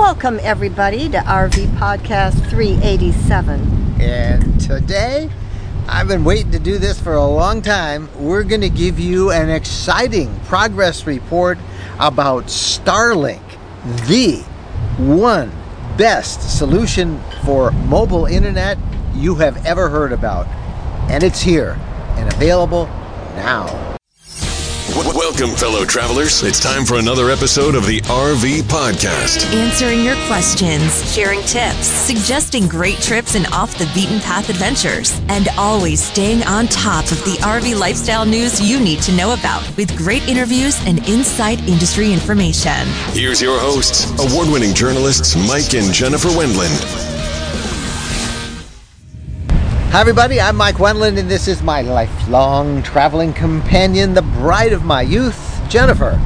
Welcome, everybody, to RV Podcast 387. And today, I've been waiting to do this for a long time. We're going to give you an exciting progress report about Starlink, the one best solution for mobile internet you have ever heard about. And it's here and available now. Welcome, fellow travelers. It's time for another episode of the RV Podcast. Answering your questions, sharing tips, suggesting great trips and off the beaten path adventures, and always staying on top of the RV lifestyle news you need to know about with great interviews and inside industry information. Here's your hosts, award winning journalists Mike and Jennifer Wendland. Hi, everybody. I'm Mike Wendland, and this is my lifelong traveling companion, the bride of my youth, Jennifer.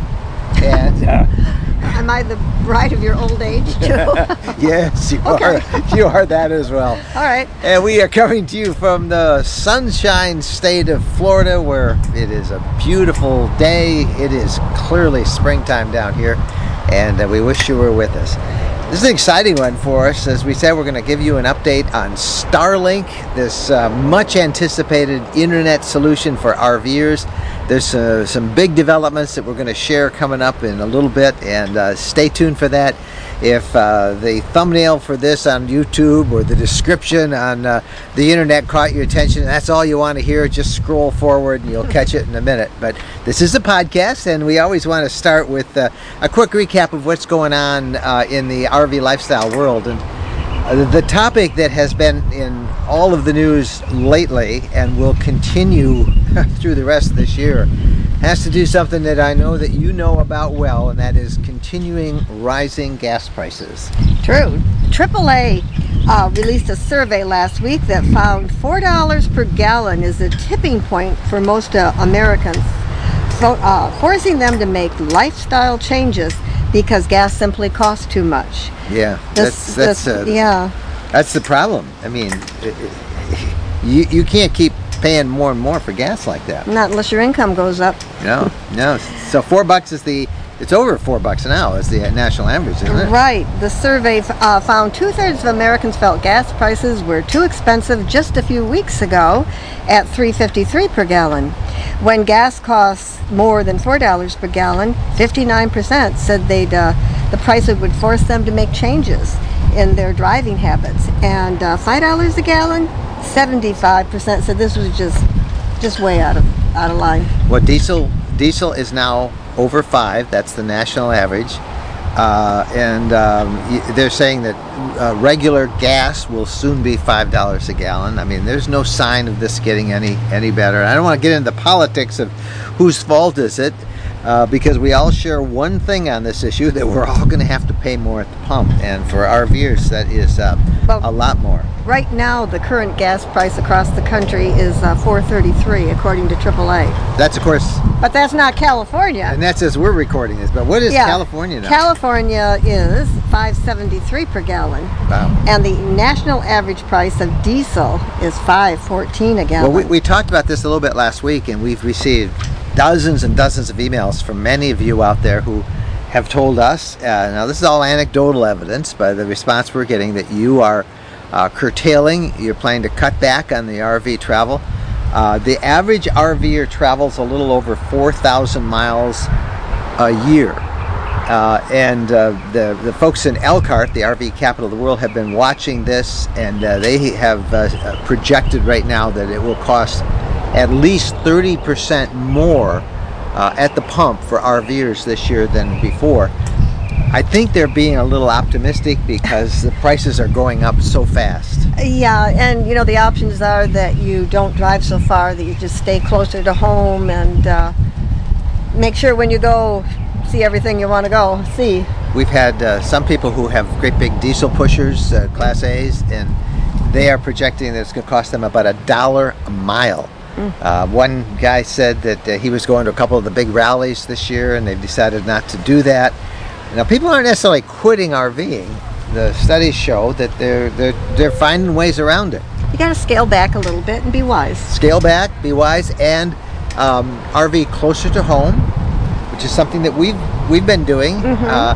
And uh, Am I the bride of your old age, too? yes, you Okay. are. You are that as well. All right. And we are coming to you from the sunshine state of Florida, where it is a beautiful day. It is clearly springtime down here, and uh, we wish you were with us. This is an exciting one for us. As we said, we're going to give you an update on Starlink, this uh, much anticipated internet solution for RVers. There's uh, some big developments that we're going to share coming up in a little bit, and uh, stay tuned for that. If uh, the thumbnail for this on YouTube or the description on uh, the internet caught your attention, and that's all you want to hear, just scroll forward and you'll catch it in a minute. But this is a podcast, and we always want to start with uh, a quick recap of what's going on uh, in the RV lifestyle world. And the topic that has been in all of the news lately and will continue through the rest of this year has to do something that I know that you know about well, and that is continuing rising gas prices. True. AAA uh, released a survey last week that found $4 per gallon is a tipping point for most uh, Americans, so, uh, forcing them to make lifestyle changes because gas simply costs too much. Yeah, This- that's that's this- uh, yeah. that's the problem. I mean, it, it, you you can't keep paying more and more for gas like that. Not unless your income goes up. No, no. So four bucks is the it's over four bucks now is the national average, isn't it? Right. The survey uh, found two thirds of Americans felt gas prices were too expensive just a few weeks ago at 3.53 per gallon. When gas costs more than four dollars per gallon, 59% said they'd uh, the price would force them to make changes in their driving habits, and uh, five dollars a gallon, 75% said this was just just way out of out of line. Well, diesel diesel is now over five. That's the national average, uh, and um, they're saying that uh, regular gas will soon be five dollars a gallon. I mean, there's no sign of this getting any any better. I don't want to get into the politics of whose fault is it. Uh, because we all share one thing on this issue that we're all going to have to pay more at the pump, and for our RVers that is uh, Well- a lot more. Right now, the current gas price across the country is uh, 4.33, according to AAA. That's of course, But that's not California. and that's as we're recording this. But what is Yeah. California now? California is 5.73 per gallon, wow. and the national average price of diesel is 5.14 a gallon. Well, we, we talked about this a little bit last week, and we've received dozens and dozens of emails from many of you out there who have told us. Uh, now, this is all anecdotal evidence, but the response we're getting that you are uh, curtailing, you're planning to cut back on the RV travel. Uh, the average RVer travels a little over 4,000 miles a year. Uh, and uh, the, the folks in Elkhart, the RV capital of the world, have been watching this, and uh, they have uh, projected right now that it will cost at least 30% more uh, at the pump for RVers this year than before. I think they're being a little optimistic because the prices are going up so fast. Yeah, and you know the options are that you don't drive so far, that you just stay closer to home, and uh, make sure when you go, see everything you want to go see. We've had uh, some people who have great big diesel pushers, uh, Class A's, and they are projecting that it's going to cost them about a dollar a mile. Uh, one guy said that uh, he was going to a couple of the big rallies this year, and they've decided not to do that. Now, people aren't necessarily quitting RVing. The studies show that they're they're they're finding ways around it. You got to scale back a little bit and be wise. Scale back, be wise, and um, RV closer to home, which is something that we've we've been doing. Uh,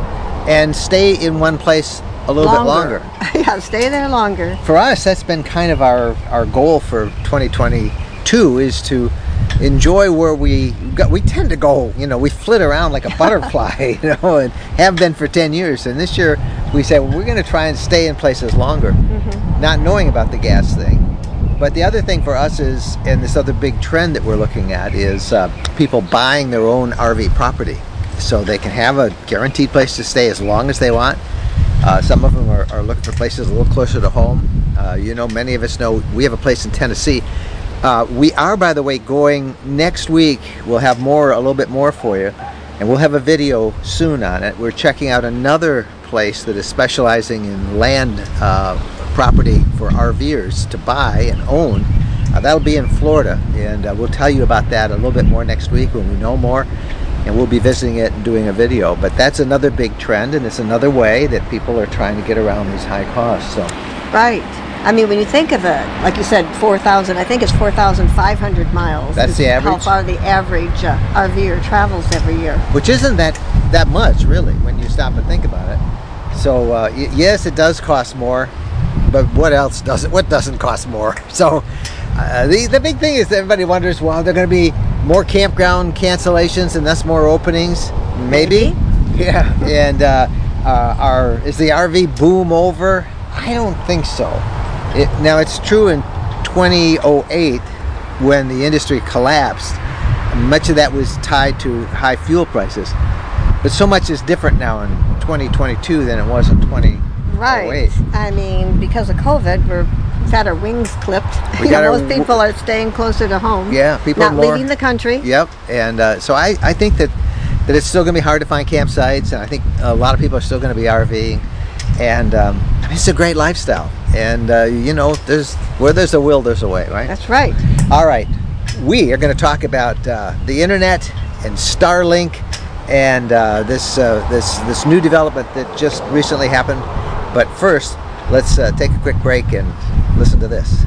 and stay in one place a little bit longer. yeah, stay there longer. For us, that's been kind of our, our goal for 2022 is to enjoy where we go. We tend to go, you know, we flit around like a butterfly, you know, and have been for 10 years. And this year we said, well, we're going to try and stay in places longer, mm-hmm. not knowing about the gas thing. But the other thing for us is, and this other big trend that we're looking at is uh, people buying their own RV property. So they can have a guaranteed place to stay as long as they want. Uh, some of them are, are, looking for places a little closer to home. Uh, you know, many of us know we have a place in Tennessee. Uh, we are, by the way, going next week. We'll have more, a little bit more for you, and we'll have a video soon on it. We're checking out another place that is specializing in land uh, property for RVers to buy and own. Uh, that'll be in Florida, and uh, we'll tell you about that a little bit more next week when we know more. And we'll be visiting it and doing a video. But that's another big trend, and it's another way that people are trying to get around these high costs. So, right. I mean, when you think of it, like you said, 4,000, I think it's 4,500 miles. That's the average? How far the average uh, RVer travels every year. Which isn't that, that much, really, when you stop and think about it. So, uh, y- yes, it does cost more but what else does it? What doesn't cost more? So uh, the the big thing is that everybody wonders, well, are there going to be more campground cancellations and thus more openings? Maybe. Maybe. Yeah. and uh, uh, are is the RV boom over? I don't think so. It, now it's true in 2008 when the industry collapsed. Much of that was tied to high fuel prices, but so much is different now in 2022 than it was in 20. Right. I mean, because of COVID, we're we've had our wings clipped. We you know, most people are staying closer to home. Yeah, people not more, leaving the country. Yep, and uh, so I, I think that that it's still going to be hard to find campsites, and I think a lot of people are still going to be RVing, and um, it's a great lifestyle. And uh, you know, there's where there's a will, there's a way, right? That's right. All right, we are going to talk about uh, the internet and Starlink and uh, this uh, this this new development that just recently happened but first, let's uh, take a quick break and listen to this.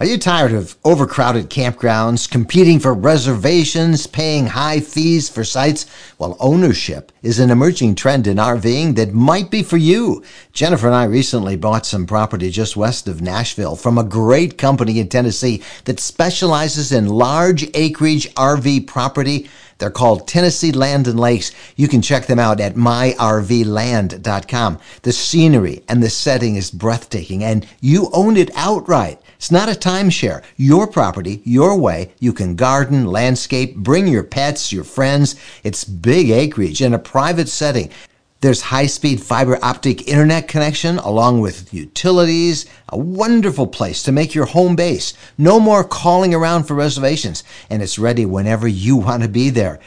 Are you tired of overcrowded campgrounds, competing for reservations, paying high fees for sites? Well, ownership is an emerging trend in RVing that might be for you. Jennifer and I recently bought some property just west of Nashville from a great company in Tennessee that specializes in large acreage RV property they're called Tennessee Land and Lakes. You can check them out at myrvland.com. The scenery and the setting is breathtaking and you own it outright. It's not a timeshare. Your property, your way. You can garden, landscape, bring your pets, your friends. It's big acreage in a private setting. There's high-speed fiber optic internet connection along with utilities, a wonderful place to make your home base. No more calling around for reservations, and it's ready whenever you want to be there.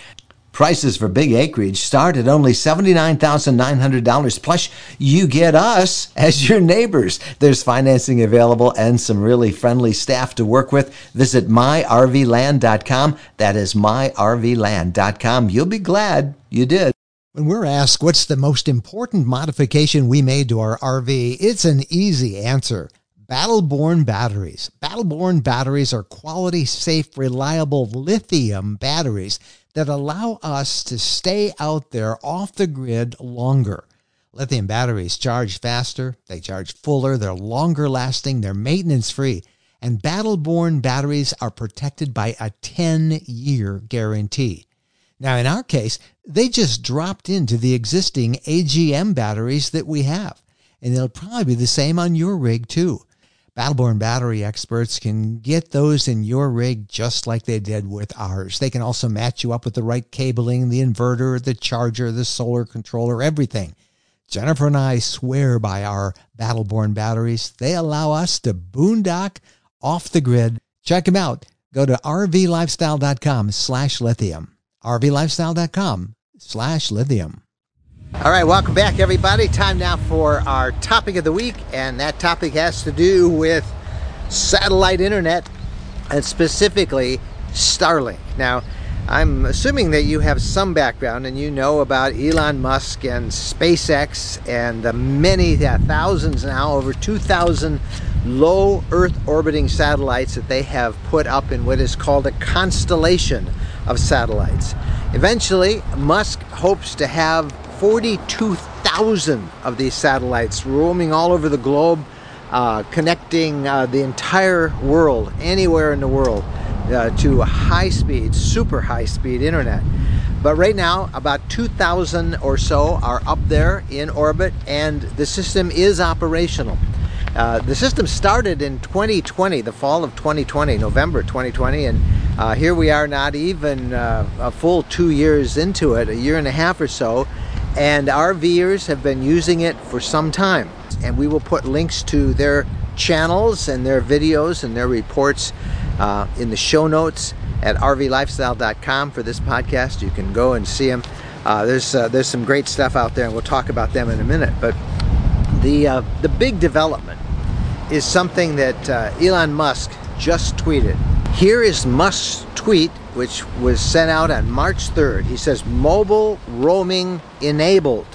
Prices for big acreage start at only $79,900. Plus, you get us as your neighbors. There's financing available and some really friendly staff to work with. Visit myrvland.com. That is myrvland.com. You'll be glad you did. When we're asked what's the most important modification we made to our RV, it's an easy answer. Battle Born batteries. Battle Born batteries are quality, safe, reliable lithium batteries that allow us to stay out there off the grid longer. Lithium batteries charge faster, they charge fuller, they're longer lasting, they're maintenance free, and Battle Born batteries are protected by a 10 year guarantee. Now, in our case, they just dropped into the existing AGM batteries that we have, and they'll probably be the same on your rig too. Battle Born battery experts can get those in your rig just like they did with ours. They can also match you up with the right cabling, the inverter, the charger, the solar controller, everything. Jennifer and I swear by our Battle Born batteries. They allow us to boondock off the grid. Check them out. Go to rvlifestyle.com slash lithium rvlifestyle.com slash lithium. All right, welcome back, everybody. Time now for our topic of the week, and that topic has to do with satellite internet and specifically Starlink. Now, I'm assuming that you have some background and you know about Elon Musk and SpaceX and the many yeah, thousands now, over 2,000 low Earth orbiting satellites that they have put up in what is called a constellation of satellites. Eventually, Musk hopes to have 42,000 thousand of these satellites roaming all over the globe, uh, connecting uh, the entire world, anywhere in the world, uh, to high speed, super high speed internet. But right now, about 2,000 or so are up there in orbit, and the system is operational. Uh, the system started in 2020, the fall of 2020, November 2020, and uh, here we are not even uh, a full two years into it, a year and a half or so, and our viewers have been using it for some time. And we will put links to their channels and their videos and their reports uh, in the show notes at rvlifestyle.com for this podcast. You can go and see them. Uh, there's uh, there's some great stuff out there, and we'll talk about them in a minute. But the uh, the big development is something that uh, Elon Musk just tweeted. Here is Musk's tweet, which was sent out on March 3rd. He says, "Mobile roaming enabled,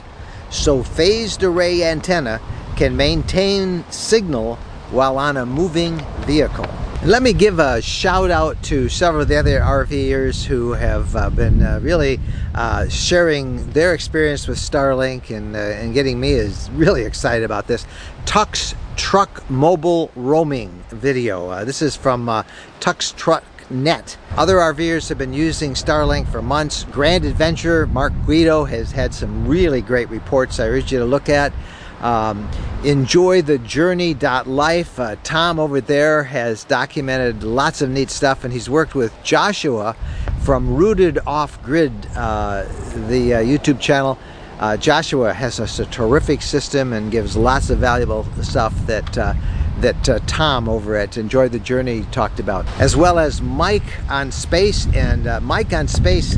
so phased array antenna can maintain signal while on a moving vehicle." let me give a shout out to several of the other RVers who have uh, been uh, really uh, sharing their experience with Starlink and, uh, and getting me is really excited about this. Tux Truck Mobile Roaming video. Uh, this is from uh, Tux Truck net. Other RVers have been using Starlink for months. Grand Adventure, Mark Guido has had some really great reports I urge you to look at. Um, enjoy the journey.life. Uh, Tom over there has documented lots of neat stuff, and he's worked with Joshua from Rooted Off Grid, uh, the uh, YouTube channel. Uh, Joshua has a, a, terrific system and gives lots of valuable stuff that uh, that uh, Tom over at Enjoy the Journey talked about, as well as Mike on Space. And Mike on Space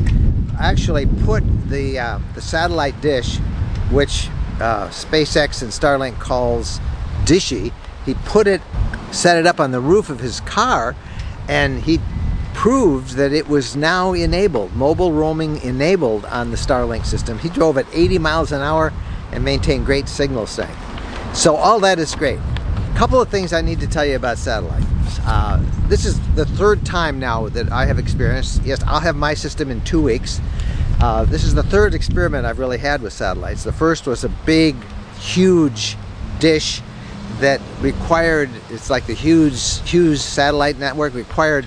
actually put the the satellite dish, which uh, SpaceX and Starlink calls Dishy. He put it, set it up on the roof of his car, and he proved that it was now enabled, mobile roaming enabled on the Starlink system. He drove at 80 miles an hour and maintained great signal strength. So all that is great. Couple of things I need to tell you about satellites. Uh, this is the third time now that I have experienced. Yes, I'll have my system in two weeks. Uh, this is the third experiment I've really had with satellites. The first was a big, huge dish that required, it's like the Hughes, Hughes satellite network, required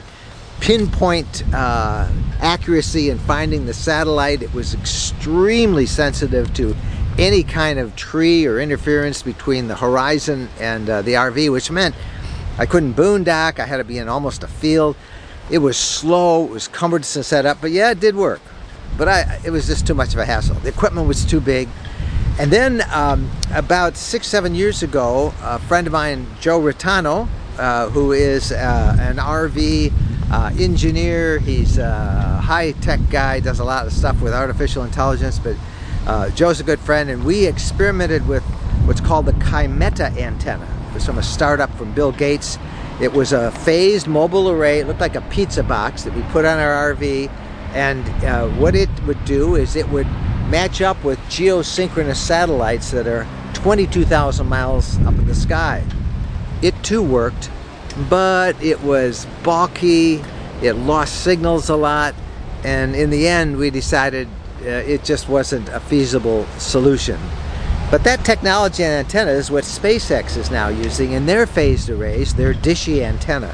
pinpoint uh, accuracy in finding the satellite. It was extremely sensitive to any kind of tree or interference between the horizon and uh, the RV, which meant I couldn't boondock. I had to be in almost a field. It was slow. It was cumbersome to set up, but yeah, it did work but I, it was just too much of a hassle. The equipment was too big. And then um, about six, seven years ago, a friend of mine, Joe Ritano, uh, who is uh, an RV uh, engineer, he's a high tech guy, does a lot of stuff with artificial intelligence, but uh, Joe's a good friend, and we experimented with what's called the Kymeta antenna. It was from a startup from Bill Gates. It was a phased mobile array. It looked like a pizza box that we put on our RV and uh, what it would do is it would match up with geosynchronous satellites that are 22,000 miles up in the sky. It too worked, but it was bulky, it lost signals a lot, and in the end, we decided it just wasn't a feasible solution. But that technology and antenna is what SpaceX is now using in their phased arrays, their dishy antenna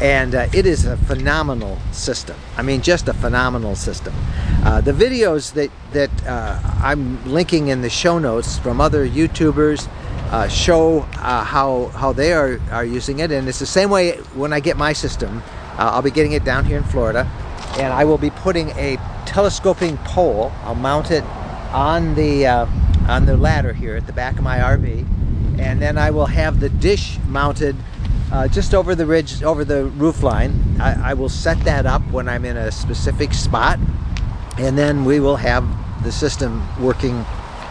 and uh, it is a phenomenal system. I mean, just a phenomenal system. Uh, the videos that that uh, I'm linking in the show notes from other YouTubers uh, show uh, how how they are are using it, and it's the same way when I get my system. Uh, I'll be getting it down here in Florida, and I will be putting a telescoping pole. I'll mount it on the on the ladder here at the back of my RV, and then I will have the dish mounted uh, just over the ridge, over the roof line. I, I, will set that up when I'm in a specific spot, and then we will have the system working,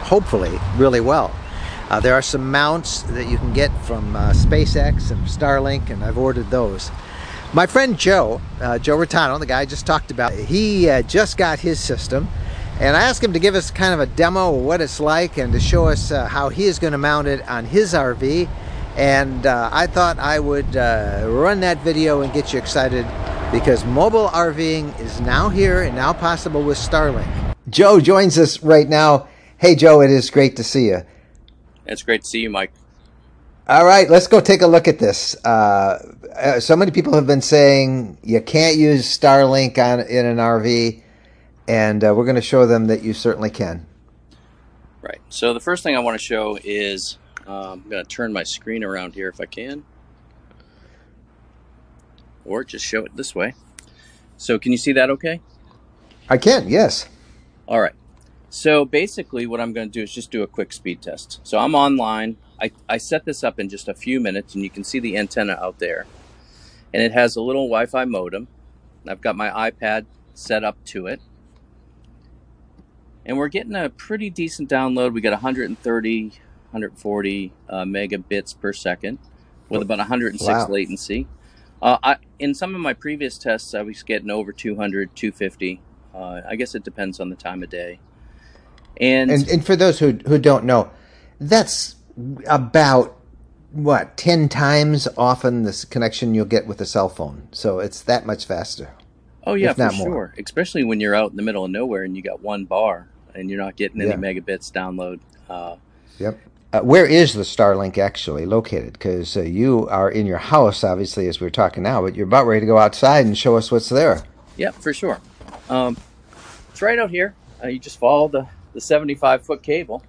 hopefully, really well. Uh, there are some mounts that you can get from uh, SpaceX and Starlink, and I've ordered those. My friend Joe, uh, Joe Ritano, the guy I just talked about, he uh, just got his system. And I asked him to give us kind of a demo of what it's like and to show us uh, how he is going to mount it on his RV and uh, I thought I would uh, run that video and get you excited because mobile RVing is now here and now possible with Starlink. Joe joins us right now. Hey, Joe, it is great to see you. It's great to see you, Mike. All right, let's go take a look at this. Uh, uh, so many people have been saying you can't use Starlink on in an RV, and uh, we're going to show them that you certainly can. Right. So the first thing I want to show is um, I'm going to turn my screen around here if I can, or just show it this way. So can you see that? Okay. I can. Yes. All right. So basically, what I'm going to do is just do a quick speed test. So I'm online. I, I set this up in just a few minutes, and you can see the antenna out there. And it has a little Wi Fi modem. I've got my iPad set up to it. And we're getting a pretty decent download. We got 130, 140 uh, megabits per second with about 106 wow. latency. Uh, I, in some of my previous tests, I was getting over 200, 250. Uh, I guess it depends on the time of day. And, and, and for those who who don't know, that's about what ten times often this connection you'll get with a cell phone. So it's that much faster. Oh yeah, for sure. More. Especially when you're out in the middle of nowhere and you got one bar and you're not getting any yeah. megabits download. Uh, yep. Uh, where is the Starlink actually located? Because uh, you are in your house, obviously, as we're talking now, but you're about ready to go outside and show us what's there. Yeah, for sure. Um, it's right out here. Uh, you just follow the, the 75 foot cable,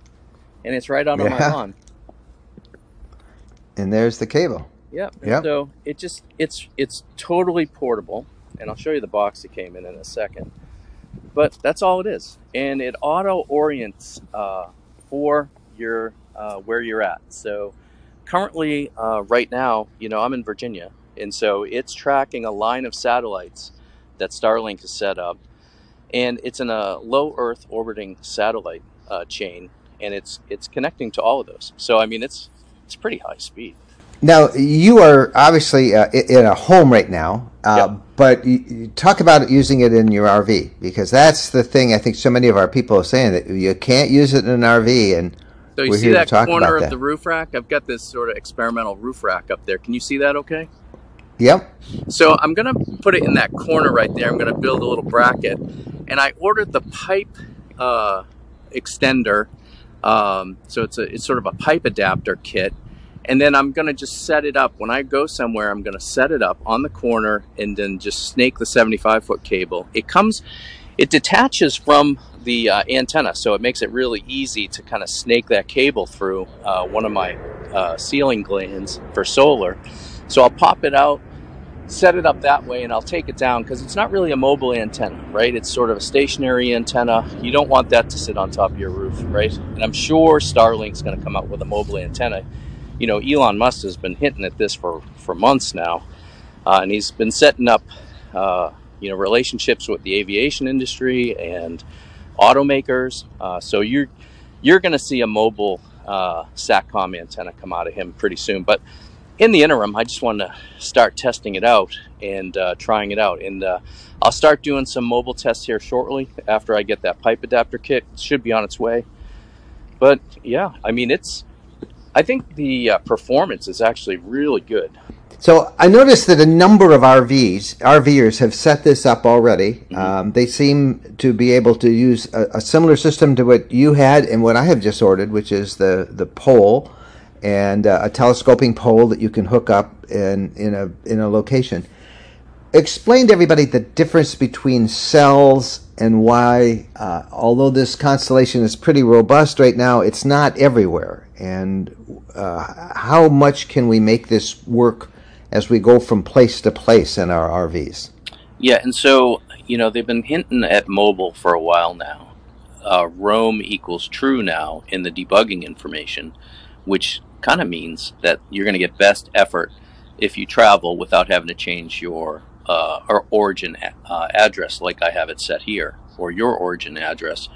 and it's right out yeah. on my lawn and there's the cable. Yep. Yep. So it just it's it's totally portable, and I'll show you the box it came in in a second. But that's all it is, and it auto orients uh, for your uh, where you're at. So currently, uh, right now, you know, I'm in Virginia, and so it's tracking a line of satellites that Starlink has set up, and it's in a low Earth orbiting satellite uh, chain, and it's it's connecting to all of those. So I mean, it's it's pretty high speed. Now you are obviously uh, in a home right now, uh, yep. but you, you talk about using it in your RV because that's the thing. I think so many of our people are saying that you can't use it in an RV, and so you see that corner of that. the roof rack? I've got this sort of experimental roof rack up there. Can you see that? Okay. Yep. So I'm gonna put it in that corner right there. I'm gonna build a little bracket, and I ordered the pipe uh, extender. Um, so it's a it's sort of a pipe adapter kit and then I'm going to just set it up. When I go somewhere, I'm going to set it up on the corner and then just snake the 75 foot cable. It comes, it detaches from the uh, antenna, so it makes it really easy to kind of snake that cable through uh, one of my uh, sealing glands for solar. So I'll pop it out, set it up that way, and I'll take it down because it's not really a mobile antenna, right? It's sort of a stationary antenna. You don't want that to sit on top of your roof, right? And I'm sure Starlink's going to come out with a mobile antenna you know, Elon Musk has been hinting at this for, for months now, uh, and he's been setting up, uh, you know, relationships with the aviation industry and automakers. Uh, so you're you're going to see a mobile uh, satcom antenna come out of him pretty soon. But in the interim, I just want to start testing it out and uh, trying it out, and uh, I'll start doing some mobile tests here shortly after I get that pipe adapter kit. It should be on its way. But yeah, I mean it's I think the uh, performance is actually really good. So I noticed that a number of RVs, RVers have set this up already. Mm-hmm. Um, they seem to be able to use a, a, similar system to what you had and what I have just ordered, which is the, the pole and uh, a telescoping pole that you can hook up in, in, a, in a location. Explain to everybody the difference between cells and why, uh, although this constellation is pretty robust right now, it's not everywhere and uh, how much can we make this work as we go from place to place in our RVs? Yeah, and so you know they've been hinting at mobile for a while now. Uh, roam equals true now in the debugging information, which kind of means that you're going to get best effort if you travel without having to change your uh, origin uh, address like I have it set here, or your origin address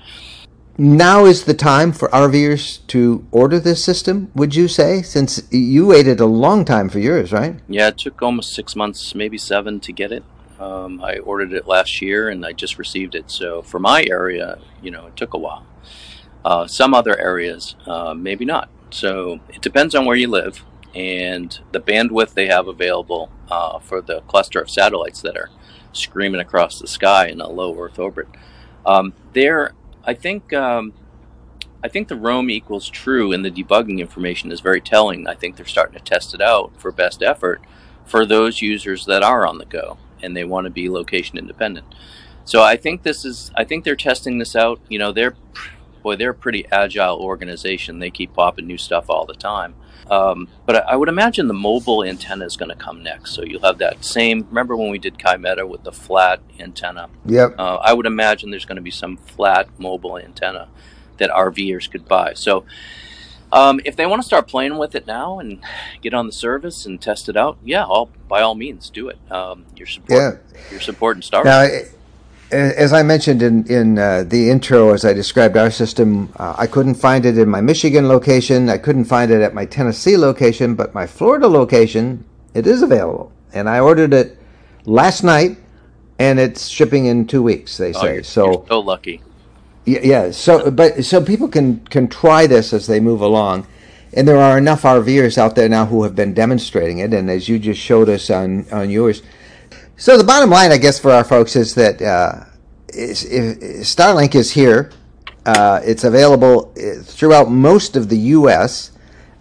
now is the time for RVers to order this system, would you say? Since you waited a long time for yours, right? Yeah, it took almost six months, maybe seven to get it. Um, I ordered it last year and I just received it. So for my area, you know, it took a while. Uh, some other areas, uh, maybe not. So it depends on where you live and the bandwidth they have available uh, for the cluster of satellites that are screaming across the sky in a low Earth orbit. Um, there I think um, I think the roam equals true and the debugging information is very telling. I think they're starting to test it out for best effort for those users that are on the go and they want to be location independent. So I think this is I think they're testing this out. You know, they're boy, they're a pretty agile organization. They keep popping new stuff all the time. Um, but I would imagine the mobile antenna is going to come next. So you'll have that same. Remember when we did Kymeta with the flat antenna? Yep. Uh, I would imagine there's going to be some flat mobile antenna that RVers could buy. So um, if they want to start playing with it now and get on the service and test it out, yeah, all, by all means, do it. Um, you're supporting, yeah. you're supporting Star. Now, as I mentioned in in uh, the intro, as I described our system, uh, I couldn't find it in my Michigan location. I couldn't find it at my Tennessee location, but my Florida location, it is available, and I ordered it last night, and it's shipping in two weeks. They oh, say you're, so. You're so lucky. Yeah, yeah. So, but so people can can try this as they move along, and there are enough RVers out there now who have been demonstrating it, and as you just showed us on on yours so the bottom line, I guess, for our folks is that uh, is, Starlink is here. Uh, it's available uh, throughout most of the U.S.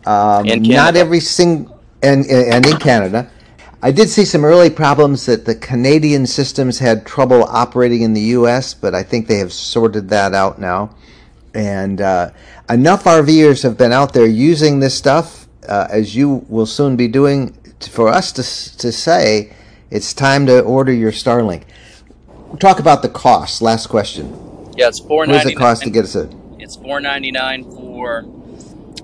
Um, not every single and and in Canada. I did see some early problems that the Canadian systems had trouble operating in the U.S., but I think they have sorted that out now. And uh, enough RVers have been out there using this stuff, uh, as you will soon be doing, for us to to say it's time to order your Starlink. talk about the cost. Last question. Yeah, it's four ninety nine. What does it cost to get us a? It's four ninety nine for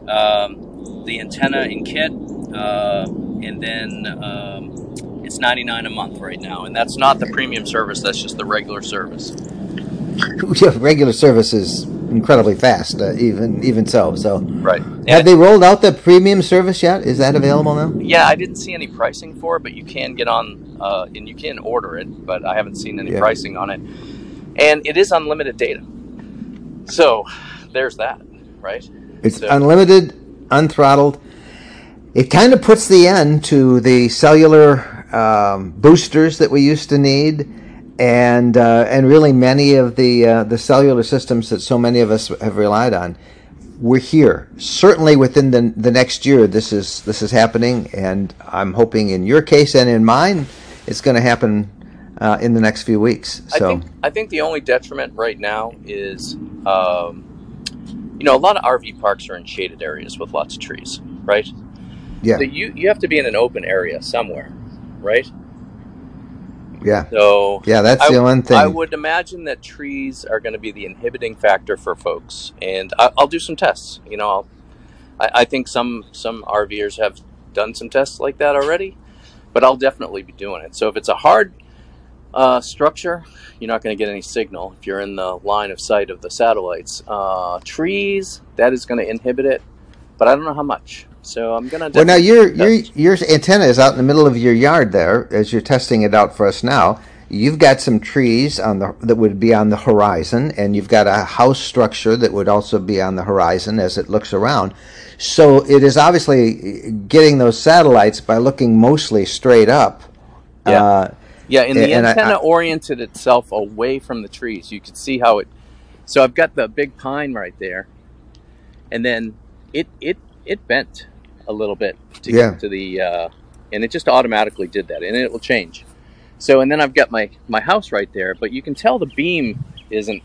um, the antenna and kit, uh, and then um, it's ninety nine a month right now, and that's not the premium service. That's just the regular service. yeah, regular service is incredibly fast, uh, even even so. So right. Have they rolled out the premium service yet? Is that available now? Yeah, I didn't see any pricing for it, but you can get on uh, and you can order it, but I haven't seen any yeah. pricing on it. And it is unlimited data. So there's that, right? It's so. unlimited, unthrottled. It kind of puts the end to the cellular um, boosters that we used to need and uh, and really many of the uh, the cellular systems that so many of us have relied on. We're here. Certainly within the the next year, this is this is happening, and I'm hoping in your case and in mine, it's going to happen uh, in the next few weeks. So I think, I think the only detriment right now is, um, you know, a lot of RV parks are in shaded areas with lots of trees, right? Yeah. So you you have to be in an open area somewhere, right? Yeah. So yeah, that's I, the one thing. I would imagine that trees are going to be the inhibiting factor for folks, and I, will do some tests. You know, I, I think some some RVers have done some tests like that already, but I'll definitely be doing it. So if it's a hard uh, structure, you're not going to get any signal if you're in the line of sight of the satellites. Uh, trees, that is going to inhibit it, but I don't know how much. So I'm gonna. Well, now your your your antenna is out in the middle of your yard there, as you're testing it out for us now. You've got some trees on the that would be on the horizon, and you've got a house structure that would also be on the horizon as it looks around. So it is obviously getting those satellites by looking mostly straight up. Yeah. Uh, yeah, and the and antenna I, I, oriented itself away from the trees. You can see how it. So I've got the big pine right there, and then it it it bent a little bit to yeah. get to the, uh, and it just automatically did that, and it will change. So, and then I've got my my house right there, but you can tell the beam isn't,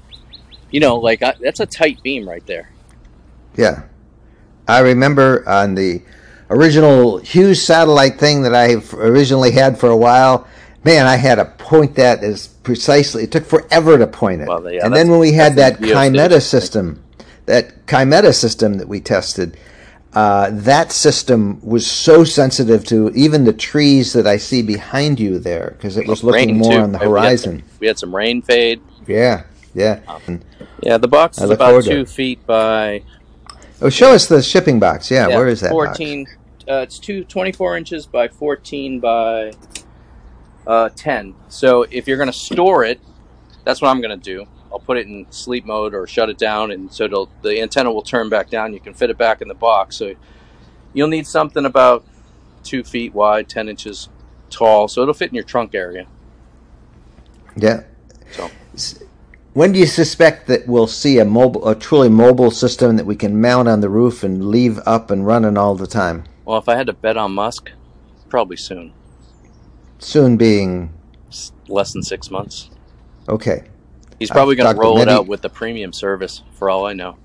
you know, like I, that's a tight beam right there. Yeah, I remember on the original Hughes satellite thing that I originally had for a while. Man, I had to point that as precisely. It took forever to point it. Well, yeah, and then when we had that Kymeta system, that Kymeta system that we tested, uh, that system was so sensitive to even the trees that I see behind you there because it was looking more too. on the horizon. We had, some, we had, some, rain fade. Yeah, yeah. Um, yeah, the box is about two feet by. Oh, show us the shipping box. Yeah, yeah where is that? 14. Uh, it's two, 24 inches by 14 by uh, 10. So if you're going to store it, that's what I'm going to do. I'll put it in sleep mode or shut it down, and so the antenna will turn back down. You can fit it back in the box. So you'll need something about two feet wide, ten inches tall, so it'll fit in your trunk area. Yeah. So When do you suspect that we'll see a mobile, a truly mobile system that we can mount on the roof and leave up and running all the time? Well, if I had to bet on Musk, probably soon. Soon being Less than six months. okay. He's uh, probably I've going to to roll it out with the premium service, for all I know.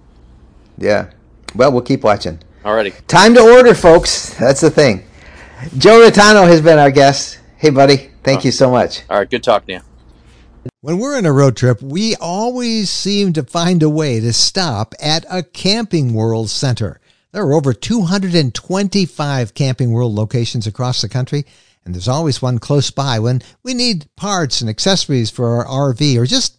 Yeah. Well, we'll keep watching. Alrighty. Time to order, folks. That's the thing. Joe Rotano has been our guest. Hey, buddy. Thank oh. you so much. All right. Good talking to you. When we're on a road trip, we always seem to find a way to stop at a Camping World center. There are over 225 Camping World locations across the country, and there's always one close by when we need parts and accessories for our RV or just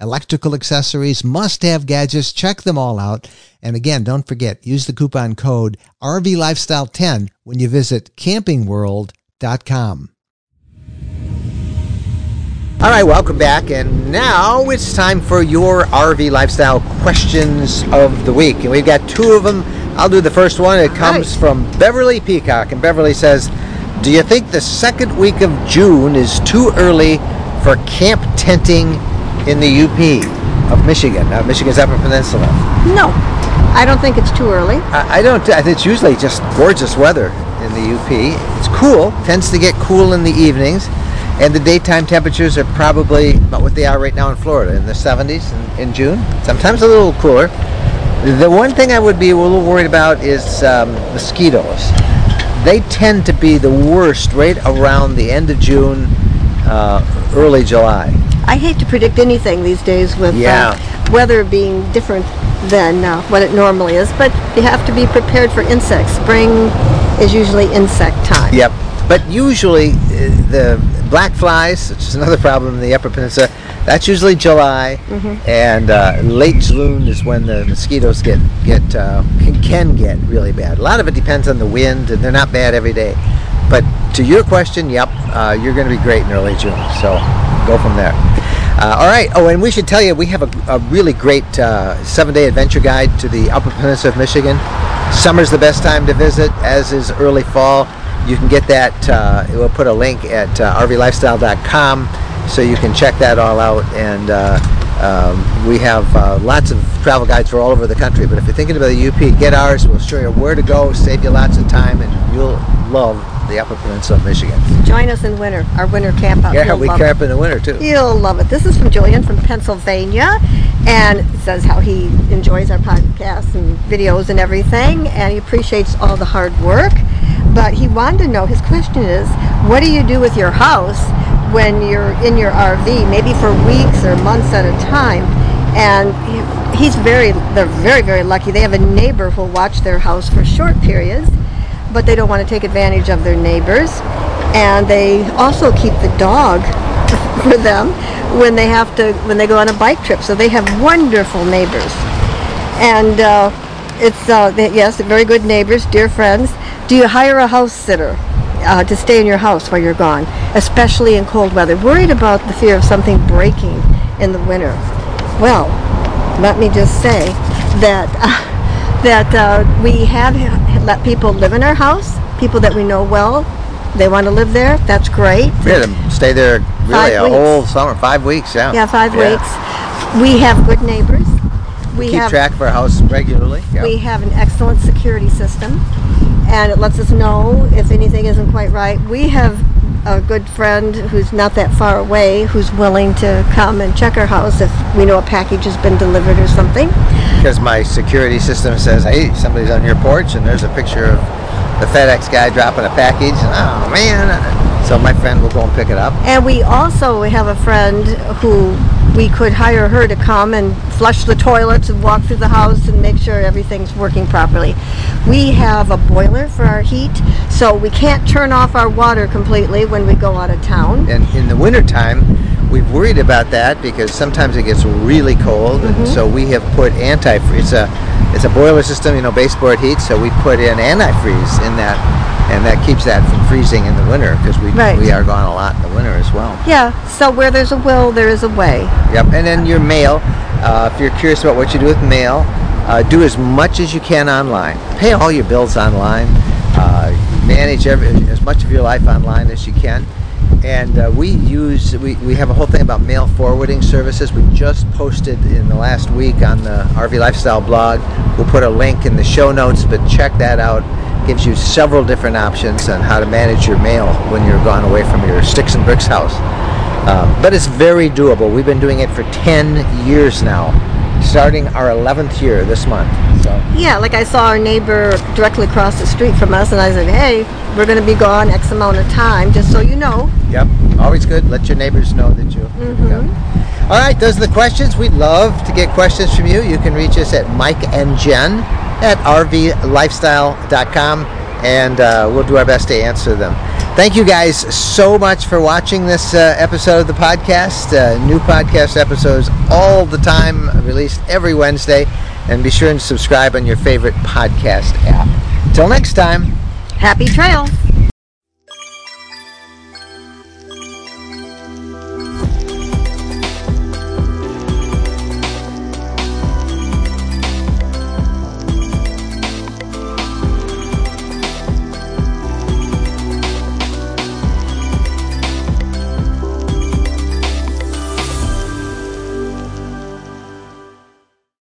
electrical accessories, must have gadgets. Check them all out. And again, don't forget, use the coupon code RV Lifestyle 10 when you visit campingworld.com. All right, welcome back. And now it's time for your RV lifestyle questions of the week. And we've got two of them. I'll do the first one. It comes right. from Beverly Peacock. And Beverly says, Do you think the second week of June is too early for camp tenting in the UP of Michigan, uh, Michigan's Upper Peninsula? No, I don't think it's too early. I, I don't. I think it's usually just gorgeous weather in the UP. It's cool. Tends to get cool in the evenings, and the daytime temperatures are probably about what they are right now in Florida, in the 70s in, in June. Sometimes a little cooler. The one thing I would be a little worried about is um, mosquitoes. They tend to be the worst right around the end of June, uh, early July. I hate to predict anything these days with Yeah. uh, weather being different than uh, what it normally is, but you have to be prepared for insects. Spring is usually insect time. Yep. But usually uh, the black flies, which is another problem in the Upper Peninsula, that's usually July, and uh, late June is when the mosquitoes get get uh, can, can get really bad. A lot of it depends on the wind, and they're not bad every day. But to your question, yep, uh, you're going to be great in early June. So go from there. Uh, all right. Oh, and we should tell you we have a, a really great uh, seven-day adventure guide to the Upper Peninsula of Michigan. Summer's the best time to visit, as is early fall. You can get that. Uh, we'll put a link at uh, rvlifestyle.com so you can check that all out. And uh, um, we have uh, lots of travel guides for all over the country. But if you're thinking about the UP, get ours. We'll show you where to go, save you lots of time, and you'll love the Upper Peninsula of Michigan. Join us in winter, our winter camp out. Yeah, You'll we camp in the winter too. You'll love it. This is from Julian from Pennsylvania, and it says how he enjoys our podcasts and videos and everything, and he appreciates all the hard work. But he wanted to know. His question is, what do you do with your house when you're in your RV, maybe for weeks or months at a time? And he- he's very, they're very, very lucky. They have a neighbor who'll watch their house for short periods but they don't want to take advantage of their neighbors. And they also keep the dog for them when they have to when they go on a bike trip. So they have wonderful neighbors, and uh, it's uh, yes, very good neighbors, dear friends. Do you hire a house sitter? Uh, to stay in your house while you're gone, especially in cold weather. Worried about the fear of something breaking in the winter. Well, let me just say that that uh, we have let people live in our house, people that we know well. They want to live there. That's great. We had them stay there really Five a weeks. whole summer, five weeks. Yeah. Yeah, five weeks. We have good neighbors. We Keep have track of our house regularly. Yeah. we have an excellent security system, and it lets us know if anything isn't quite right. We have a good friend who's not that far away who's willing to come and check our house if we know a package has been delivered or something. because my security system says, "Hey, somebody's on your porch," and there's a picture of the FedEx guy dropping a package, and oh man! So my friend will go and pick it up. And we also have a friend who we could hire her to come and flush the toilets and walk through the house and make sure everything's working properly. We have a boiler for our heat, so we can't turn off our water completely when we go out of town. And in the wintertime, we've worried about that because sometimes it gets really cold, Mm-hmm. and so we have put antifreeze. It's a it's a boiler system, you know, baseboard heat. So we put in antifreeze in that, and that keeps that from freezing in the winter because we Right. we are gone a lot in the winter as well. Yeah, so where there's a will, there is a way. Yep, and then your mail. Uh, if you're curious about what you do with mail, uh, do as much as you can online. Pay all your bills online. Uh, manage every, as much of your life online as you can. And uh, we use we, we have a whole thing about mail forwarding services. We just posted in the last week on the RV Lifestyle blog. We'll put a link in the show notes, but check that out. Gives you several different options on how to manage your mail when you're gone away from your sticks and bricks house. Um, but it's very doable. We've been doing it for 10 years now, starting our 11th year this month. So, Yeah, like I saw our neighbor directly across the street from us, and I said, hey, we're going to be gone X amount of time, just so you know. yep, always good. Let your neighbors know that you. you All right, those are the questions. We'd love to get questions from you. You can reach us at Mike and Jen at rvlifestyle.com, and uh, we'll do our best to answer them. Thank you guys so much for watching this uh, episode of the podcast. Uh, new podcast episodes all the time, released every Wednesday. And be sure and subscribe on your favorite podcast app. Till next time. Happy trails!